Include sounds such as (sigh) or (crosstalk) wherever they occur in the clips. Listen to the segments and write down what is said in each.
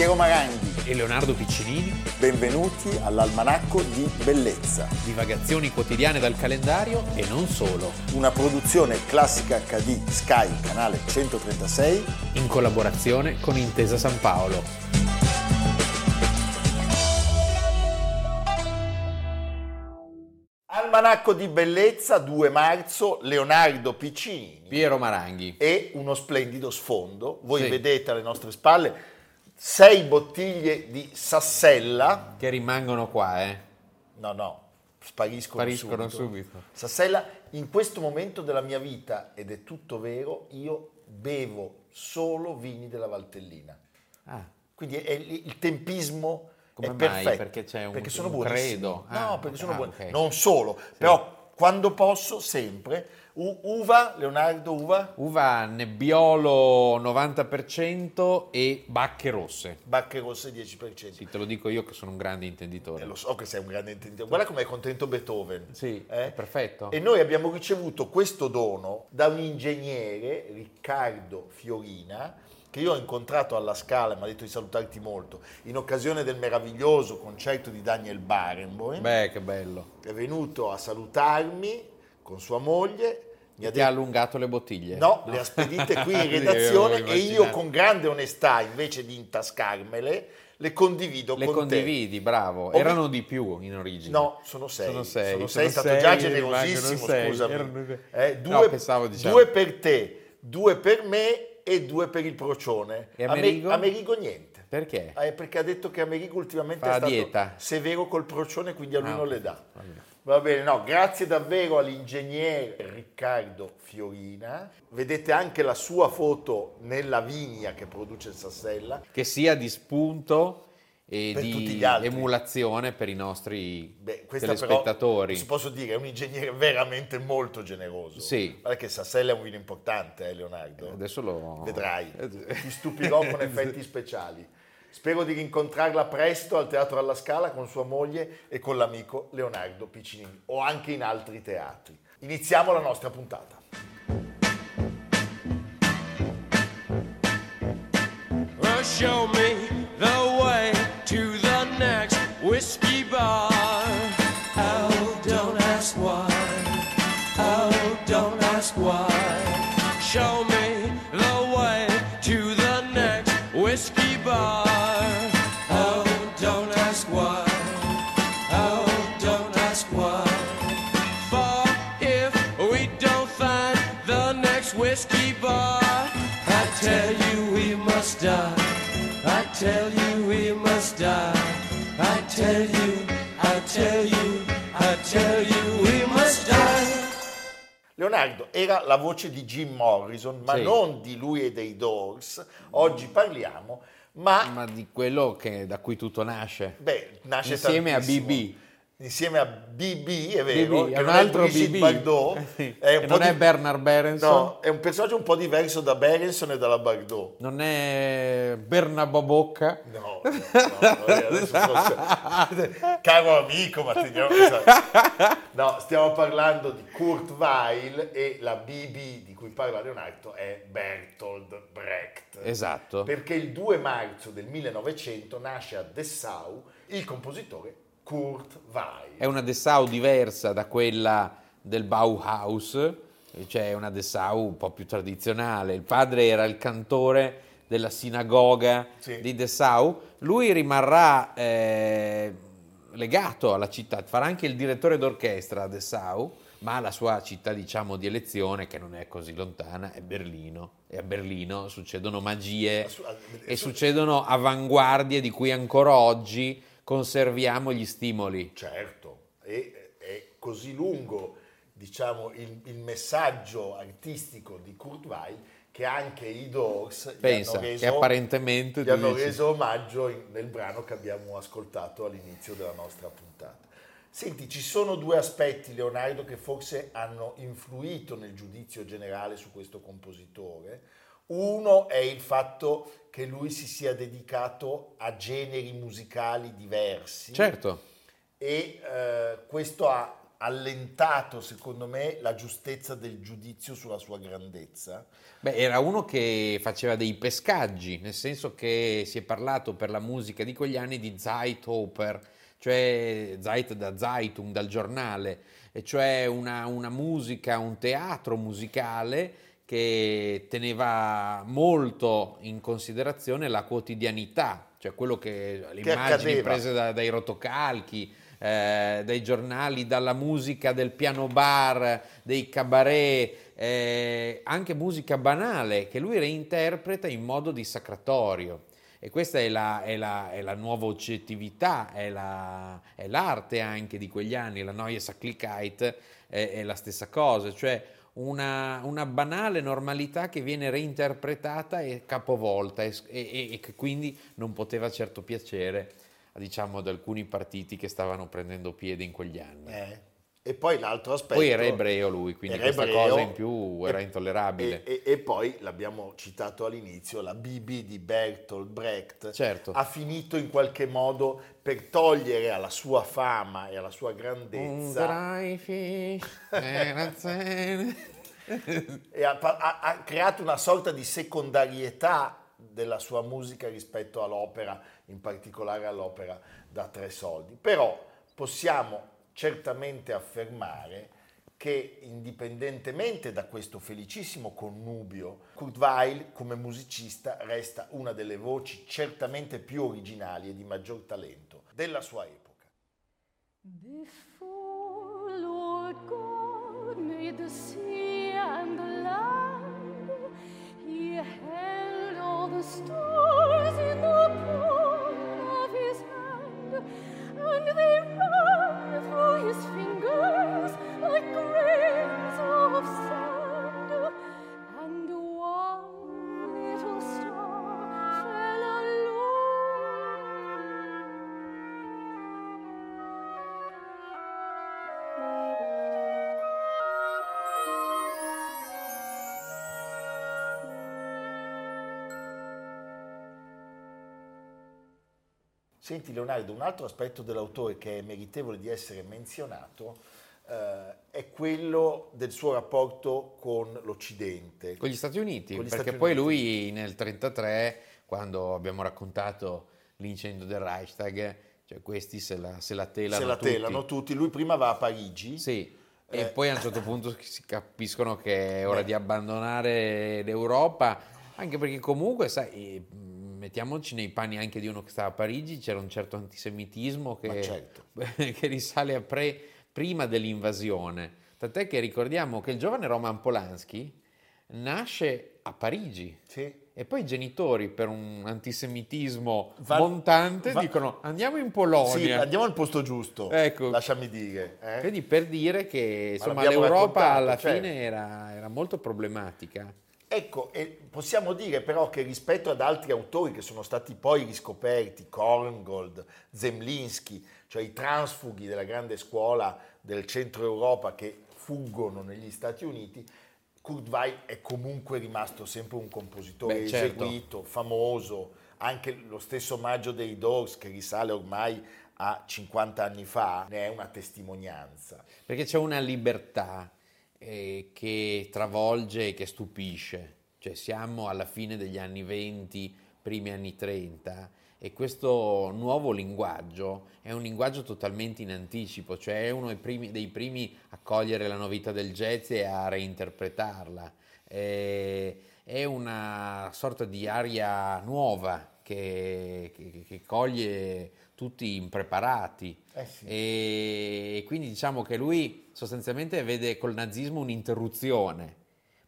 Piero Maranghi e Leonardo Piccinini. Benvenuti all'Almanacco di Bellezza. Divagazioni quotidiane dal calendario e non solo. Una produzione classica HD Sky, canale 136. In collaborazione con Intesa San Paolo. Almanacco di Bellezza, 2 marzo, Leonardo Piccinini. Piero Maranghi. E uno splendido sfondo. Voi Sì. vedete alle nostre spalle sei bottiglie di Sassella. Che rimangono qua, eh. No, no, spariscono, Spariscono subito. subito. Sassella, in questo momento della mia vita, ed è tutto vero, io bevo solo vini della Valtellina. Ah, Quindi è il il tempismo Come è mai? perfetto. Perché c'è un- sono un buonissimi. credo? No, Ah, perché ok, sono ah, buoni. ok. Non solo, però quando posso, sempre. U- uva, Leonardo, uva, uva nebbiolo 90% e bacche rosse. bacche rosse 10%. Sì, te lo dico io che sono un grande intenditore. Eh, lo so che sei un grande intenditore. Guarda com'è contento Beethoven. Sì, Eh? perfetto. E noi abbiamo ricevuto questo dono da un ingegnere, Riccardo Fiorina, che io ho incontrato alla Scala mi ha detto di salutarti molto, in occasione del meraviglioso concerto di Daniel Barenboim. Beh, che bello. È venuto a salutarmi con sua moglie. Mi ha Ti ha detto, allungato le bottiglie? no, le ha spedite (laughs) qui in redazione e io con grande onestà, invece di intascarmele, le condivido Le con condividi, bravo. Ho Erano di più in origine. No, sono sei. Sono sei. Sono sei, Sono stato sei, già rimangono generosissimo, sei. scusami. Erano- Eh, No, due, pensavo, diciamo- due per te, due per me e due per il procione. E Ame- Amerigo? Amerigo niente. Perché? Eh, perché ha detto che Amerigo ultimamente Fa è stato dieta. severo col procione, quindi a lui Ah, non le dà. Va bene. Va bene, no, grazie davvero all'ingegnere Riccardo Fiorina. Vedete anche la sua foto nella vigna che produce il Sassella. Che sia di spunto e Per di emulazione per i nostri Beh, però, telespettatori. si posso dire, è un ingegnere veramente molto generoso. Sì. Guarda che Sassella è un vino importante, eh, Leonardo. Adesso lo... Vedrai, (laughs) Eh, ti stupirò con effetti speciali. Spero di rincontrarla presto al Teatro alla Scala con sua moglie e con l'amico Leonardo Piccinini o anche in altri teatri. Iniziamo la nostra puntata. Well, show me next whiskey bar, I tell you we must die. I tell you we must die. I tell you, I tell you, I tell you we must die. Leonardo era la voce di Jim Morrison, ma Sì. non di lui e dei Doors. Oggi parliamo, ma, Ma di quello che, da cui tutto nasce. beh, nasce Insieme a tantissimo. BB. Insieme a BB, è vero, BB, è un altro BB. Bardot, (laughs) è un non di- è Bernard Berenson. No, è un personaggio un po' diverso da Berenson e dalla Bardot. Non è Bernabo Bocca. No, no, (laughs) no, eh, forse- (laughs) caro amico, ma teniamo No, stiamo parlando di Kurt Weill e la BB di cui parla Leonardo è Bertolt Brecht. Esatto. Perché il 2 marzo del 1900 nasce a Dessau il compositore Kurt Weill. È una Dessau diversa da quella del Bauhaus, cioè una Dessau un po' più tradizionale. Il padre era il cantore della sinagoga Sì. di Dessau. Lui rimarrà eh, legato alla città, farà anche il direttore d'orchestra a Dessau, ma la sua città, diciamo, di elezione, che non è così lontana, è Berlino. E a Berlino succedono magie e succedono avanguardie di cui ancora oggi conserviamo gli stimoli. Certo, e è così lungo diciamo, il, il messaggio artistico di Kurt Weill che anche i Doors Pensa, hanno reso, che apparentemente gli hanno dici- reso omaggio in- nel brano che abbiamo ascoltato all'inizio della nostra puntata. Senti, ci sono due aspetti, Leonardo, che forse hanno influito nel giudizio generale su questo compositore. Uno è il fatto che lui si sia dedicato a generi musicali diversi Certo, e eh, questo ha allentato, secondo me, la giustezza del giudizio sulla sua grandezza. Beh, era uno che faceva dei pescaggi, nel senso che si è parlato per la musica di quegli anni di Zeithofer, cioè Zeit da Zeitung, dal giornale, e cioè una, una musica, un teatro musicale che teneva molto in considerazione la quotidianità, cioè quello che le Che immagini accadeva. prese da- dai rotocalchi, eh, dai giornali, dalla musica del piano bar, dei cabaret, eh, anche musica banale che lui reinterpreta in modo dissacratorio. E questa è la, è la- è la nuova oggettività, è, la- è l'arte anche di quegli anni, la Neue Sachlichkeit è, è la stessa cosa, cioè una, una banale normalità che viene reinterpretata e capovolta e, e- e che quindi non poteva certo piacere diciamo ad alcuni partiti che stavano prendendo piede in quegli anni. Eh. E poi l'altro aspetto... Poi era ebreo lui, quindi questa ebreo, cosa in più era e- intollerabile. E, e- e poi, l'abbiamo citato all'inizio, la BB di Bertolt Brecht Certo. ha finito in qualche modo per togliere alla sua fama e alla sua Un grandezza dry fish, (laughs) e ha, ha- ha creato una sorta di secondarietà della sua musica rispetto all'opera, in particolare all'opera da tre soldi. Però possiamo certamente affermare che indipendentemente da questo felicissimo connubio, Kurt Weill come musicista resta una delle voci certamente più originali e di maggior talento della sua epoca. Before Lord God made the sea and the land, He held all the stars in the palm of His hand, and they through His fingers like Senti Leonardo, un altro aspetto dell'autore che è meritevole di essere menzionato eh, è quello del suo rapporto con l'Occidente. Con gli Stati Uniti, gli perché Stati poi Uniti. lui nel 1933, quando abbiamo raccontato l'incendio del Reichstag, cioè questi se la, se la telano Se la tutti. telano tutti, lui prima va a Parigi, Sì, Eh. e poi a un certo punto si capiscono che è ora Beh. di abbandonare l'Europa, anche perché comunque, sai, mettiamoci nei panni anche di uno che stava a Parigi, c'era un certo antisemitismo che, certo. (laughs) che risale a pre- prima dell'invasione. Tant'è che ricordiamo che il giovane Roman Polanski nasce a Parigi. Sì. E poi i genitori, per un antisemitismo Va- montante, va- dicono andiamo in Polonia. Sì, andiamo al posto giusto, Ecco. lasciami dire. eh. Quindi per dire che insomma, l'Europa alla certo. fine era, era molto problematica. Ecco, possiamo dire però che rispetto ad altri autori che sono stati poi riscoperti, Korngold, Zemlinsky, cioè i transfughi della grande scuola del centro Europa che fuggono negli Stati Uniti, Kurt Weill è comunque rimasto sempre un compositore Beh, certo. eseguito, famoso, anche lo stesso Maggio dei Doors che risale ormai a 50 anni fa, ne è una testimonianza. Perché c'è una libertà eh, che travolge e che stupisce. Cioè siamo alla fine degli anni 20, primi anni 30 e questo nuovo linguaggio è un linguaggio totalmente in anticipo, cioè è uno dei primi, dei primi a cogliere la novità del jazz e a reinterpretarla. Eh, è una sorta di aria nuova che, che- che coglie tutti impreparati. Eh sì. E quindi diciamo che lui sostanzialmente vede col nazismo un'interruzione,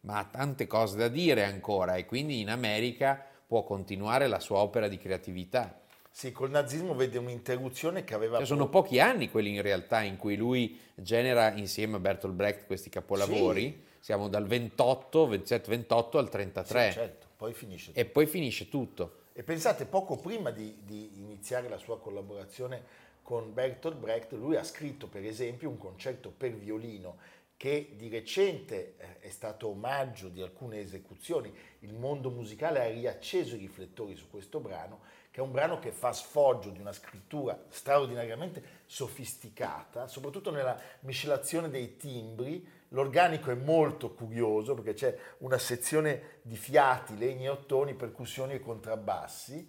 ma ha tante cose da dire ancora e quindi in America può continuare la sua opera di creatività. Sì, col nazismo vede un'interruzione che aveva... Cioè, sono pochi anni quelli in realtà in cui lui genera insieme a Bertolt Brecht questi capolavori. Siamo dal 28, 27, 28 al 33 Sì, certo, poi finisce. e poi finisce tutto. E pensate, poco prima di, di iniziare la sua collaborazione con Bertolt Brecht, lui ha scritto per esempio un concerto per violino che di recente eh, è stato omaggio di alcune esecuzioni. Il mondo musicale ha riacceso i riflettori su questo brano, che è un brano che fa sfoggio di una scrittura straordinariamente sofisticata, soprattutto nella miscelazione dei timbri. L'organico è molto curioso perché c'è una sezione di fiati, legni ottoni, percussioni e contrabbassi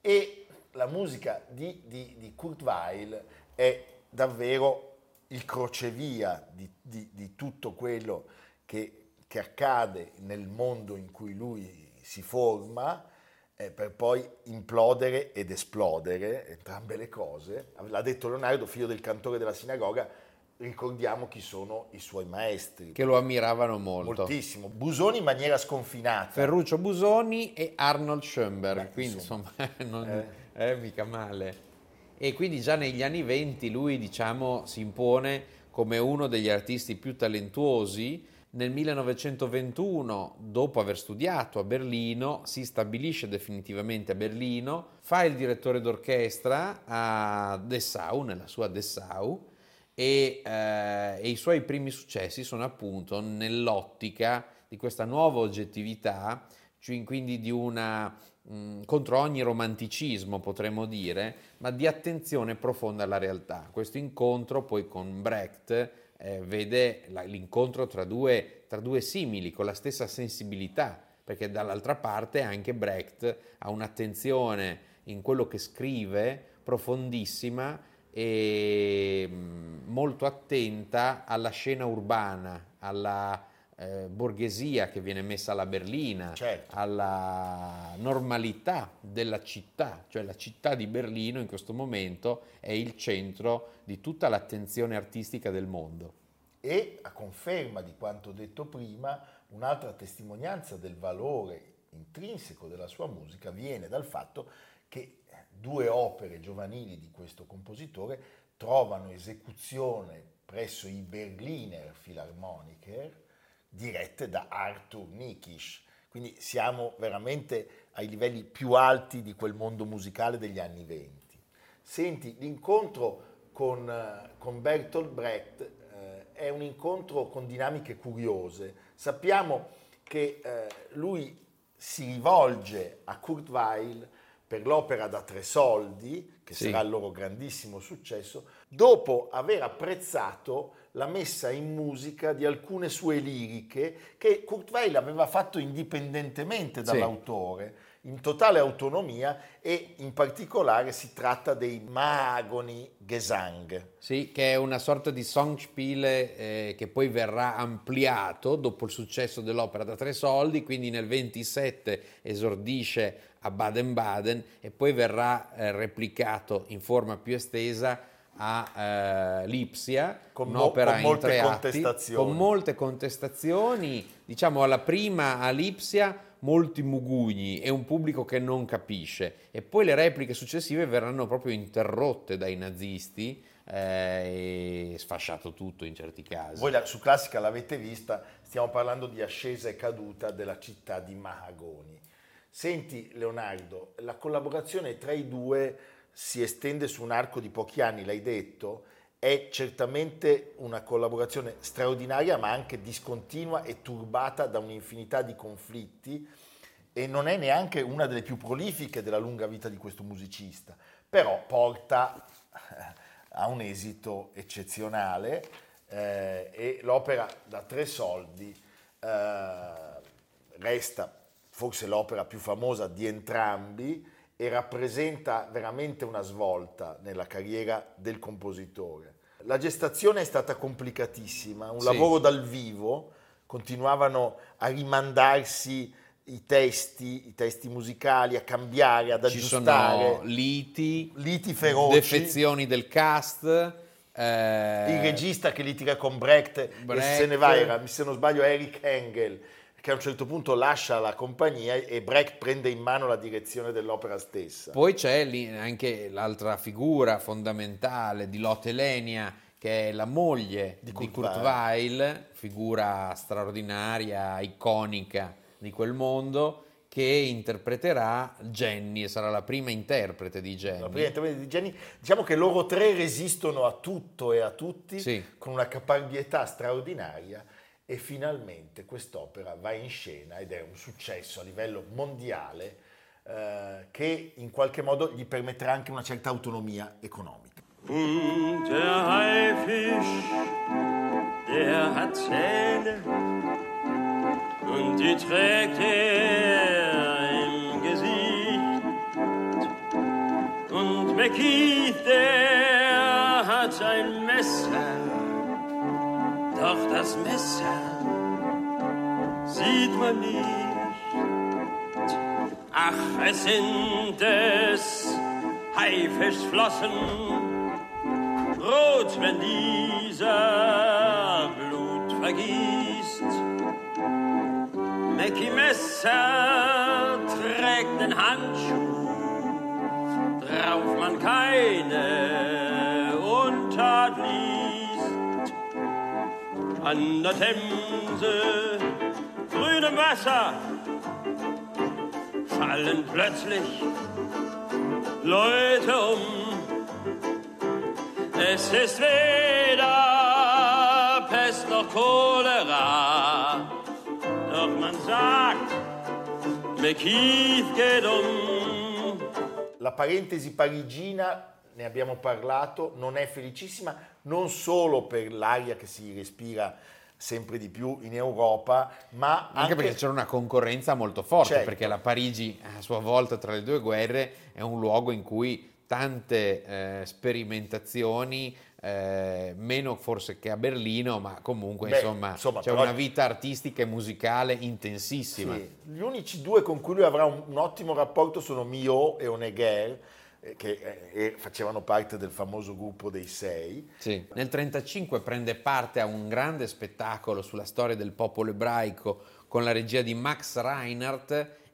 e la musica di, di- di Kurt Weill è davvero il crocevia di, di- di tutto quello che, che accade nel mondo in cui lui si forma eh, per poi implodere ed esplodere, entrambe le cose. L'ha detto Leonardo, figlio del cantore della sinagoga, ricordiamo chi sono i suoi maestri. Che lo ammiravano molto. Moltissimo. Busoni in maniera sconfinata. Ferruccio Busoni e Arnold Schoenberg, Beh, quindi insomma. insomma, (laughs) non Eh. è mica male. E quindi già negli anni 20 lui, diciamo, si impone come uno degli artisti più talentuosi. Nel 1921, dopo aver studiato a Berlino, si stabilisce definitivamente a Berlino, fa il direttore d'orchestra a Dessau, nella sua Dessau, e, eh, e i suoi primi successi sono appunto nell'ottica di questa nuova oggettività, cioè quindi di una mh, contro ogni romanticismo potremmo dire, ma di attenzione profonda alla realtà. Questo incontro poi con Brecht eh, vede la- l'incontro tra due, tra due simili con la stessa sensibilità, perché dall'altra parte anche Brecht ha un'attenzione in quello che scrive profondissima e mh, molto attenta alla scena urbana, alla eh, borghesia che viene messa alla berlina, Certo. alla normalità della città, cioè la città di Berlino in questo momento è il centro di tutta l'attenzione artistica del mondo. E a conferma di quanto detto prima, un'altra testimonianza del valore intrinseco della sua musica viene dal fatto che due opere giovanili di questo compositore trovano esecuzione presso i Berliner Philharmoniker dirette da Arthur Nikisch. Quindi siamo veramente ai livelli più alti di quel mondo musicale degli anni venti. Senti, l'incontro con, eh, con Bertolt Brecht eh, è un incontro con dinamiche curiose. Sappiamo che eh, lui si rivolge a Kurt Weill per l'opera da tre soldi, che Sì. sarà il loro grandissimo successo, dopo aver apprezzato la messa in musica di alcune sue liriche che Kurt Weill aveva fatto indipendentemente dall'autore, in totale autonomia e in particolare si tratta dei Mahagoni Gesang. Sì, che è una sorta di Songspiel eh, che poi verrà ampliato dopo il successo dell'opera da tre soldi, quindi nel 27 esordisce a Baden-Baden e poi verrà eh, replicato in forma più estesa a eh, Lipsia, Con mo- un'opera con in molte tre atti, contestazioni. con molte contestazioni, diciamo alla prima a Lipsia molti mugugni e un pubblico che non capisce e poi le repliche successive verranno proprio interrotte dai nazisti eh, e sfasciato tutto in certi casi. Voi la- su Classica l'avete vista, stiamo parlando di ascesa e caduta della città di Mahagoni. Senti Leonardo, la collaborazione tra i due si estende su un arco di pochi anni, l'hai detto, è certamente una collaborazione straordinaria ma anche discontinua e turbata da un'infinità di conflitti e non è neanche una delle più prolifiche della lunga vita di questo musicista, però porta eh, a un esito eccezionale eh, e l'opera da tre soldi eh, resta forse l'opera più famosa di entrambi e rappresenta veramente una svolta nella carriera del compositore. La gestazione è stata complicatissima, un Sì. lavoro dal vivo, continuavano a rimandarsi i testi, i testi musicali, a cambiare, ad Ci aggiustare, sono liti, liti feroci. defezioni del cast, eh, il regista che litiga con Brecht, e Brecht. se ne va, era, se non sbaglio, Eric Engel, che a un certo punto lascia la compagnia e Brecht prende in mano la direzione dell'opera stessa. Poi c'è lì anche l'altra figura fondamentale di Lotte Lenia, che è la moglie Di di Kurt Kurt, Weill. Weill, figura straordinaria, iconica di quel mondo, che interpreterà Jenny, sarà la prima interprete di La Jenny. prima intervento di Jenny, diciamo che loro tre resistono a tutto e a tutti Sì. con una caparbietà straordinaria e finalmente quest'opera va in scena ed è un successo a livello mondiale eh, che in qualche modo gli permetterà anche una certa autonomia economica. Und der Haifisch, der hat Zähne und die trägt er im Gesicht. Und McKeith, der hat ein Messer, doch das Messer sieht man nicht. Ach, es sind des Haifischflossen rot, wenn dieser Blut vergießt. Mackie Messer trägt den Handschuh, drauf man keine An der Themse, grünem Wasser, fallen plötzlich Leute um. Es ist weder Pest noch Cholera, doch man sagt, McKeith geht um. La parentesi parigina, ne abbiamo parlato, non è felicissima non solo per l'aria che si respira sempre di più in Europa, ma Anche, anche, perché c'era una concorrenza molto forte, Certo. perché la Parigi a sua volta tra le due guerre è un luogo in cui tante eh, sperimentazioni, eh, meno forse che a Berlino, ma comunque Beh, insomma, insomma, c'è una vita artistica e musicale intensissima. Sì, Gli unici due con cui lui avrà un, un ottimo rapporto sono Mio e Honegger, che eh, facevano parte del famoso gruppo dei sei. Sì. Nel 1935 prende parte a un grande spettacolo sulla storia del popolo ebraico con la regia di Max Reinhardt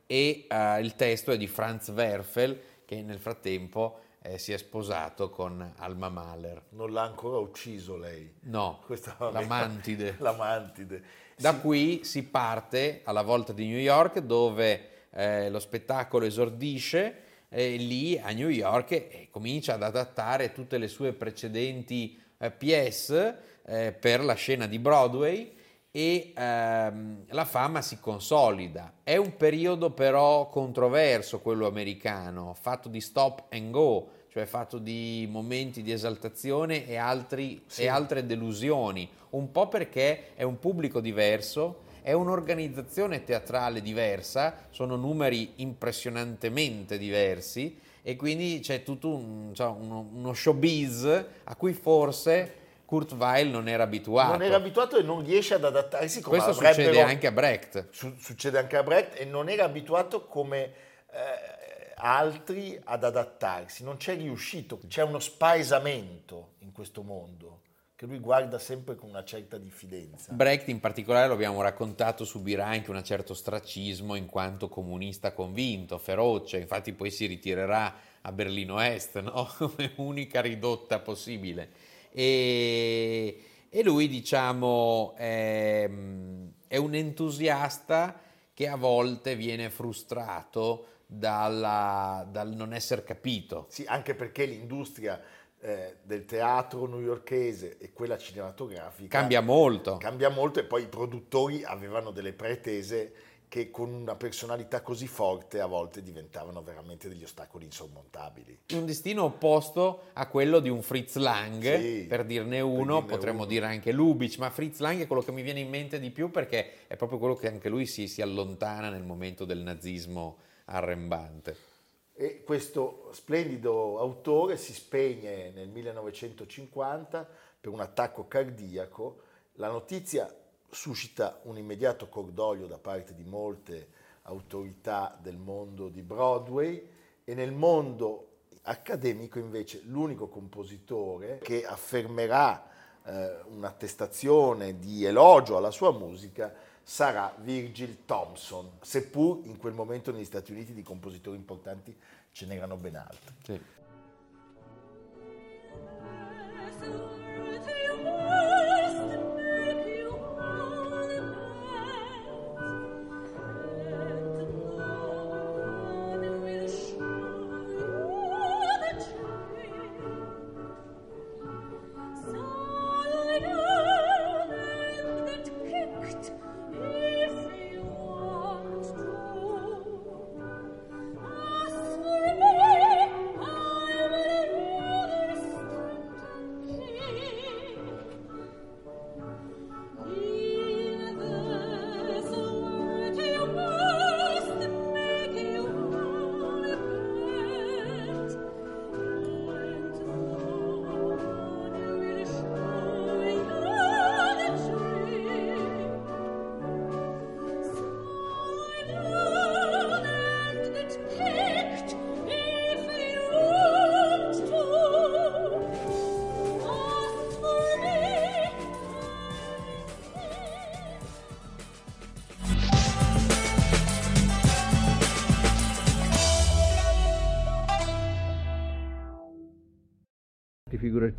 e eh, il testo è di Franz Werfel che nel frattempo eh, si è sposato con Alma Mahler. Non l'ha ancora ucciso lei. No, Questa la mantide. (laughs) La mantide. Da Sì, qui si parte alla volta di New York dove eh, lo spettacolo esordisce e lì a New York eh, comincia ad adattare tutte le sue precedenti eh, pièce eh, per la scena di Broadway e ehm, la fama si consolida. È un periodo però controverso quello americano, fatto di stop and go, cioè fatto di momenti di esaltazione e, altri- Sì. e altre delusioni, un po' perché è un pubblico diverso, è un'organizzazione teatrale diversa, sono numeri impressionantemente diversi e quindi c'è tutto un- cioè, uno, uno showbiz a cui forse Kurt Weill non era abituato. Non era abituato e non riesce ad adattarsi come Questo succede anche a Brecht. Su- succede anche a Brecht e non era abituato come eh, altri ad adattarsi, non c'è riuscito, c'è uno spaesamento in questo mondo che lui guarda sempre con una certa diffidenza. Brecht in particolare, lo abbiamo raccontato, subirà anche un certo ostracismo in quanto comunista convinto, feroce, infatti poi si ritirerà a Berlino Est, no? (laughs) come unica ridotta possibile. E, e lui, diciamo, è, è un entusiasta che a volte viene frustrato dalla- dal non essere capito. Sì, anche perché l'industria eh, del teatro newyorkese e quella cinematografica Cambia molto. cambia molto e poi i produttori avevano delle pretese che con una personalità così forte a volte diventavano veramente degli ostacoli insormontabili. un destino opposto a quello di un Fritz Lang, Sì, per dirne per uno, dirne potremmo uno. dire anche Lubitsch, ma Fritz Lang è quello che mi viene in mente di più perché è proprio quello che anche lui si, si allontana nel momento del nazismo arrembante. E questo splendido autore si spegne nel 1950 per un attacco cardiaco. La notizia suscita un immediato cordoglio da parte di molte autorità del mondo di Broadway e nel mondo accademico invece l'unico compositore che affermerà eh, un'attestazione di elogio alla sua musica sarà Virgil Thompson, seppur in quel momento negli Stati Uniti di compositori importanti ce n'erano ben altri. Sì.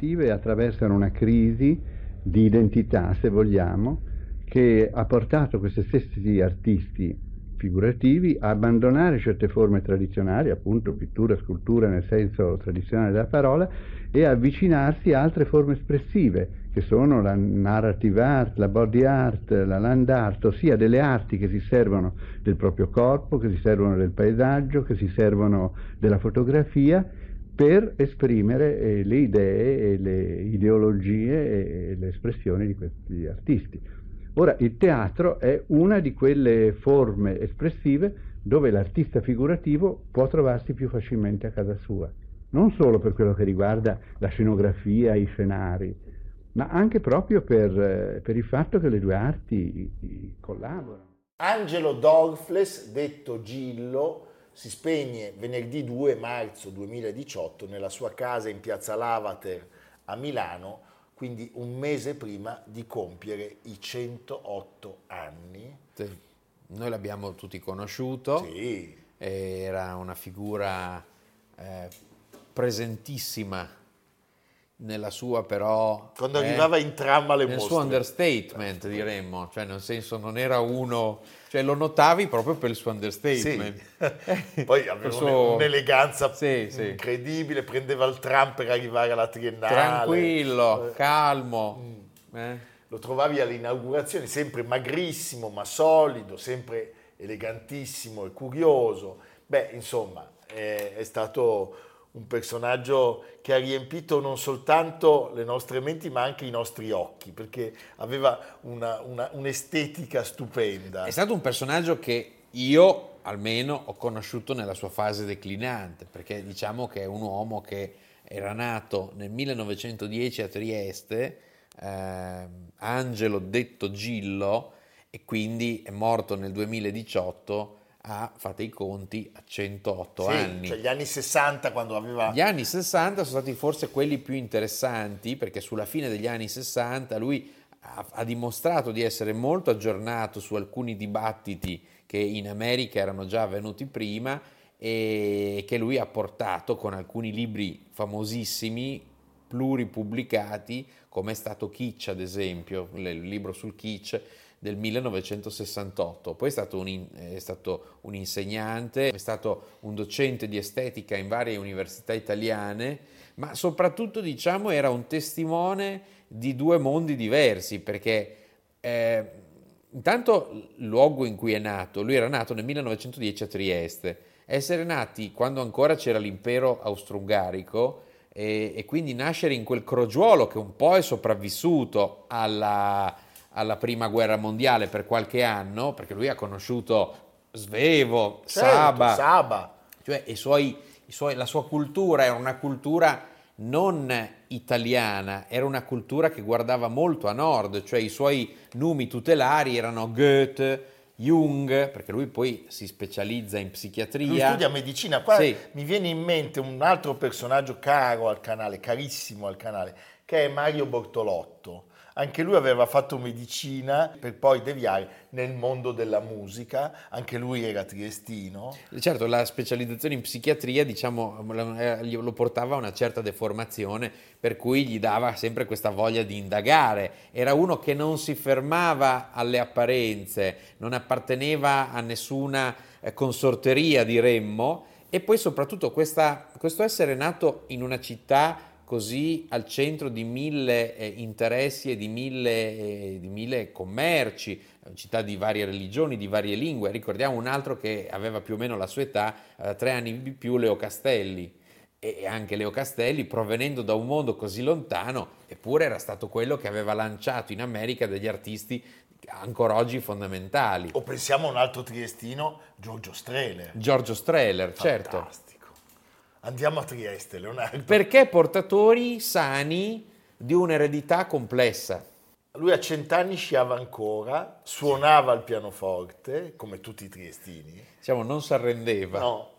Figurative attraversano una crisi di identità, se vogliamo, che ha portato questi stessi artisti figurativi a abbandonare certe forme tradizionali, appunto pittura, scultura nel senso tradizionale della parola, e avvicinarsi a altre forme espressive, che sono la narrative art, la body art, la land art, ossia delle arti che si servono del proprio corpo, che si servono del paesaggio, che si servono della fotografia per esprimere eh, le idee e le ideologie e le espressioni di questi artisti. Ora, il teatro è una di quelle forme espressive dove l'artista figurativo può trovarsi più facilmente a casa sua, non solo per quello che riguarda la scenografia, i scenari, ma anche proprio per, eh, per il fatto che le due arti collaborano. Angelo Dorfles, detto Gillo, si spegne venerdì 2 marzo 2018 nella sua casa in piazza Lavater a Milano quindi un mese prima di compiere i 108 anni. Sì. Noi l'abbiamo tutti conosciuto, sì. era una figura eh, presentissima nella sua però... Quando eh, arrivava in tram alle nel mostre. suo understatement diremmo, cioè nel senso non era uno... Cioè lo notavi proprio per il suo understatement. Sì. (laughs) Poi aveva suo... un'eleganza sì, incredibile, prendeva il tram per arrivare alla triennale. Tranquillo, calmo. Mm. Eh. Lo trovavi alle inaugurazioni, sempre magrissimo ma solido, sempre elegantissimo e curioso. Beh, insomma, è, è stato un personaggio che ha riempito non soltanto le nostre menti ma anche i nostri occhi, perché aveva una, una, un'estetica stupenda. È stato un personaggio che io almeno ho conosciuto nella sua fase declinante, perché diciamo che è un uomo che era nato nel 1910 a Trieste, eh, Angelo detto Gillo, e quindi è morto nel 2018 a, fate i conti, a 108 sì, anni. Cioè gli anni 60 quando aveva... Gli anni 60 sono stati forse quelli più interessanti perché sulla fine degli anni 60 lui ha, ha dimostrato di essere molto aggiornato su alcuni dibattiti che in America erano già avvenuti prima e che lui ha portato con alcuni libri famosissimi, pluripubblicati, come è stato Kitsch ad esempio, il libro sul Kitsch, del 1968. Poi è stato, un, è stato un insegnante, è stato un docente di estetica in varie università italiane, ma soprattutto diciamo era un testimone di due mondi diversi perché eh, intanto il luogo in cui è nato, lui era nato nel 1910 a Trieste, essere nati quando ancora c'era l'impero austro-ungarico e, e quindi nascere in quel crogiuolo che un po' è sopravvissuto alla, alla prima guerra mondiale per qualche anno, perché lui ha conosciuto Svevo, certo, Saba, Saba. Cioè i suoi, i suoi, la sua cultura era una cultura non italiana, era una cultura che guardava molto a nord, cioè i suoi numi tutelari erano Goethe, Jung, perché lui poi si specializza in psichiatria. Lui studia medicina. Qua Sì. mi viene in mente un altro personaggio caro al canale, carissimo al canale, che è Mario Bortolotto. Anche lui aveva fatto medicina per poi deviare nel mondo della musica, anche lui era triestino. Certo, la specializzazione in psichiatria, diciamo, eh, lo portava a una certa deformazione, per cui gli dava sempre questa voglia di indagare. Era uno che non si fermava alle apparenze, non apparteneva a nessuna eh, consorteria, diremmo, e poi soprattutto questa- questo essere nato in una città così al centro di mille eh, interessi e di mille, eh, di mille commerci, una città di varie religioni, di varie lingue. Ricordiamo un altro che aveva più o meno la sua età, eh, tre anni di più, Leo Castelli. E anche Leo Castelli, provenendo da un mondo così lontano, eppure era stato quello che aveva lanciato in America degli artisti ancora oggi fondamentali. O pensiamo a un altro triestino, Giorgio Strehler. Giorgio Strehler, certo. Andiamo a Trieste, Leonardo. Perché portatori sani di un'eredità complessa. Lui a cent'anni sciava ancora, suonava il pianoforte, come tutti i triestini, Diciamo, non si arrendeva. no,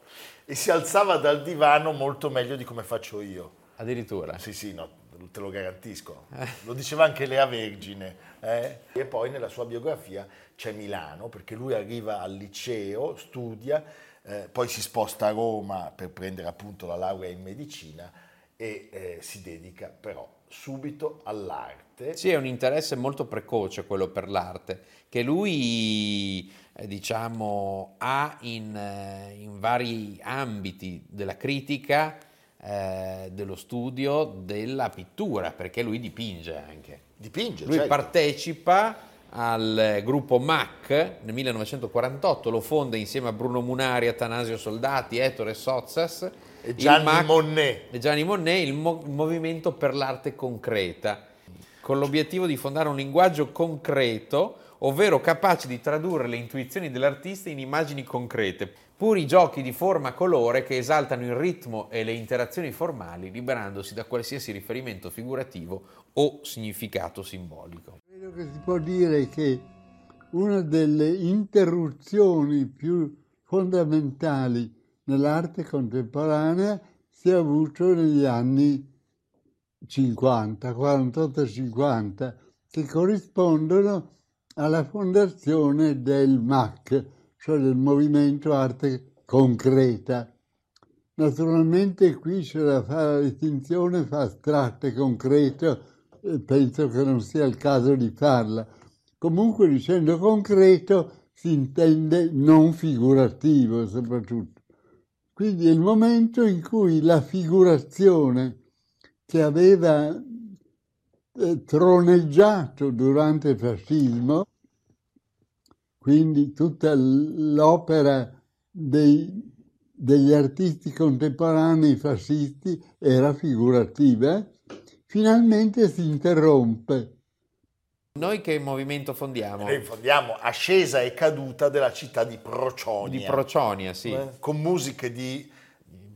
e si alzava dal divano molto meglio di come faccio io. Addirittura. Sì, sì, no, te lo garantisco. Lo diceva anche Lea Vergine. eh. E poi nella sua biografia c'è Milano, perché lui arriva al liceo, studia, eh, poi si sposta a Roma per prendere appunto la laurea in medicina e eh, si dedica però subito all'arte. Sì, è un interesse molto precoce quello per l'arte, che lui, eh, diciamo, ha in, eh, in vari ambiti della critica, eh, dello studio, della pittura, perché lui dipinge anche. Dipinge, Lui certo. partecipa al gruppo MAC nel 1948, lo fonda insieme a Bruno Munari, Atanasio Soldati, Ettore Sozzas E Gianni MAC Monnet. e Gianni Monnet, il, mo- movimento per l'arte concreta, con l'obiettivo di fondare un linguaggio concreto, ovvero capace di tradurre le intuizioni dell'artista in immagini concrete, puri giochi di forma colore che esaltano il ritmo e le interazioni formali, liberandosi da qualsiasi riferimento figurativo o significato simbolico. Credo che si può dire che una delle interruzioni più fondamentali nell'arte contemporanea si è avuto negli anni 50, 48-50, che corrispondono alla fondazione del MAC, cioè del Movimento Arte Concreta. Naturalmente qui c'è da fare la distinzione fra astratto e concreto, penso che non sia il caso di farla. Comunque dicendo concreto si intende non figurativo soprattutto. Quindi è il momento in cui la figurazione che aveva eh, troneggiato durante il fascismo, quindi tutta l'opera dei, degli artisti contemporanei fascisti era figurativa, finalmente si interrompe. Noi che movimento fondiamo? Noi fondiamo Ascesa e caduta della città di Proconia. Di Proconia, sì. eh, con musiche di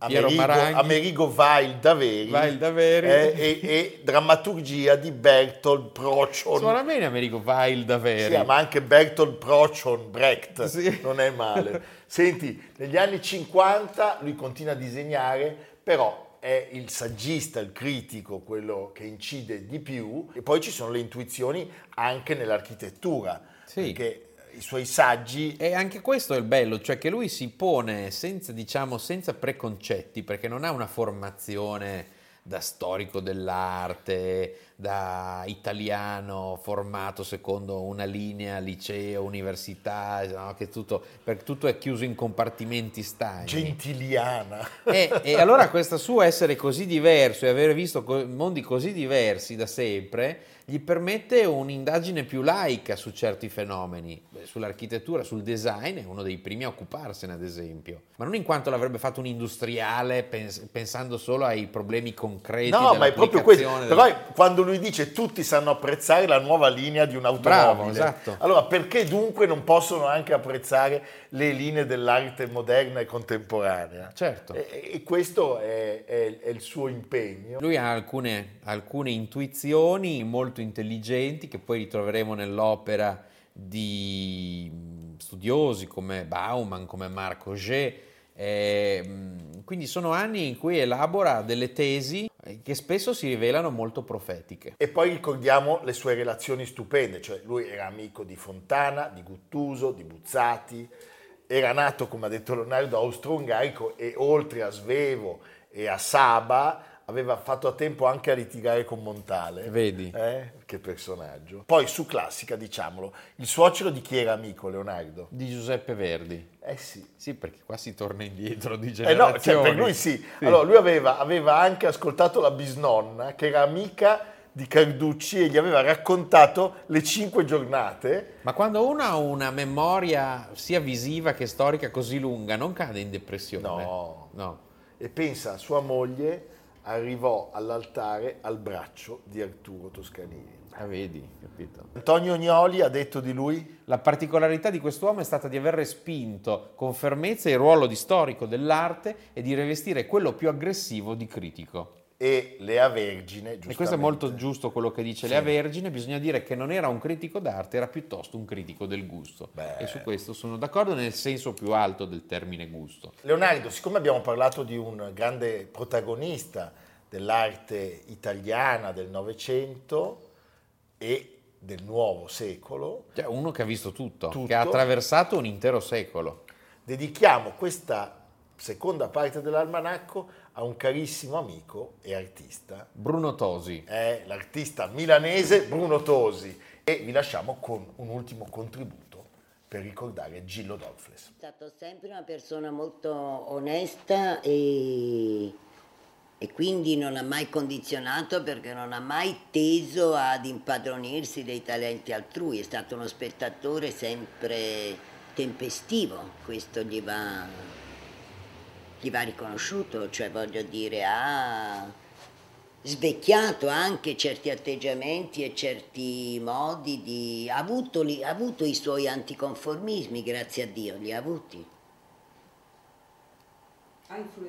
Piero Amerigo, Maranghi. Amerigo Vail Daveri, Vail Daveri. eh, e, e drammaturgia di Bertolt Prochon. Suona bene Americo Vail Daveri. Sì, ma anche Bertolt Prochon Brecht Sì. non è male. Senti, negli anni 50 lui continua a disegnare, però è il saggista, il critico, quello che incide di più, e poi ci sono le intuizioni anche nell'architettura, Sì. perché i suoi saggi E anche questo è il bello, cioè che lui si pone senza, diciamo, senza preconcetti, perché non ha una formazione da storico dell'arte, da italiano formato secondo una linea liceo, università, no? che tutto, per, tutto è chiuso in compartimenti stagni. gentiliana. E, e allora questo suo essere così diverso e aver visto mondi così diversi da sempre gli permette un'indagine più laica su certi fenomeni, sull'architettura, sul design, è uno dei primi a occuparsene ad esempio, ma non in quanto l'avrebbe fatto un industriale pens- pensando solo ai problemi concreti. No, ma è proprio questo. dell'applicazione Però quando lui dice tutti sanno apprezzare la nuova linea di un'automobile. Bravo, esatto. Allora, perché dunque non possono anche apprezzare le linee dell'arte moderna e contemporanea? Certo. E, e questo è, è- è il suo impegno. Lui ha alcune, alcune intuizioni molto intelligenti che poi ritroveremo nell'opera di studiosi come Bauman, come Marc Auger. Eh, mm, quindi sono anni in cui elabora delle tesi che spesso si rivelano molto profetiche. E poi ricordiamo le sue relazioni stupende, cioè lui era amico di Fontana, di Guttuso, di Buzzati, era nato, come ha detto Leonardo, austro-ungarico e oltre a Svevo e a Saba aveva fatto a tempo anche a litigare con Montale. Vedi? Eh? Che personaggio. Poi su Classica, diciamolo, il suocero di chi era amico, Leonardo? Di Giuseppe Verdi. Eh sì. Sì, perché qua si torna indietro di Eh generazioni. no, cioè per lui sì. Allora, lui aveva, aveva anche ascoltato la bisnonna, che era amica di Carducci e gli aveva raccontato le cinque giornate. Ma quando uno ha una memoria sia visiva che storica così lunga, non cade in depressione? No. No. E pensa, a sua moglie arrivò all'altare al braccio di Arturo Toscanini. Ah, vedi, capito. Antonio Gnoli ha detto di lui La particolarità di quest'uomo è stata di aver respinto con fermezza il ruolo di storico dell'arte e di rivestire quello più aggressivo di critico. E Lea Vergine, E questo è molto giusto quello che dice Sì. Lea Vergine, bisogna dire che non era un critico d'arte, era piuttosto un critico del gusto. Beh. E su questo sono d'accordo nel senso più alto del termine gusto. Leonardo, siccome abbiamo parlato di un grande protagonista dell'arte italiana del Novecento e del nuovo secolo, Cioè uno che ha visto tutto, Tutto. che ha attraversato un intero secolo. dedichiamo questa seconda parte dell'almanacco a un carissimo amico e artista, Bruno Tosi. è l'artista milanese Bruno Tosi e vi lasciamo con un ultimo contributo per ricordare Gillo Dolfles. È stato sempre una persona molto onesta e, e quindi non ha mai condizionato perché non ha mai teso ad impadronirsi dei talenti altrui, è stato uno spettatore sempre tempestivo, questo gli va, gli va riconosciuto, cioè voglio dire ha svecchiato anche certi atteggiamenti e certi modi di... ha avuto, li- ha avuto i suoi anticonformismi, grazie a Dio, li ha avuti.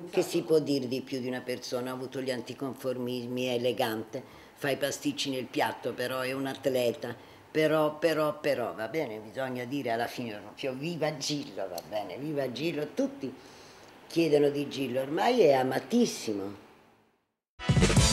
Che si può dire di più di una persona? Ha avuto gli anticonformismi, è elegante, fa i pasticci nel piatto, però è un atleta. Però, però, però, va bene, bisogna dire alla fine, viva Gillo, va bene, viva Gillo, tutti chiedono di Gillo, ormai è amatissimo.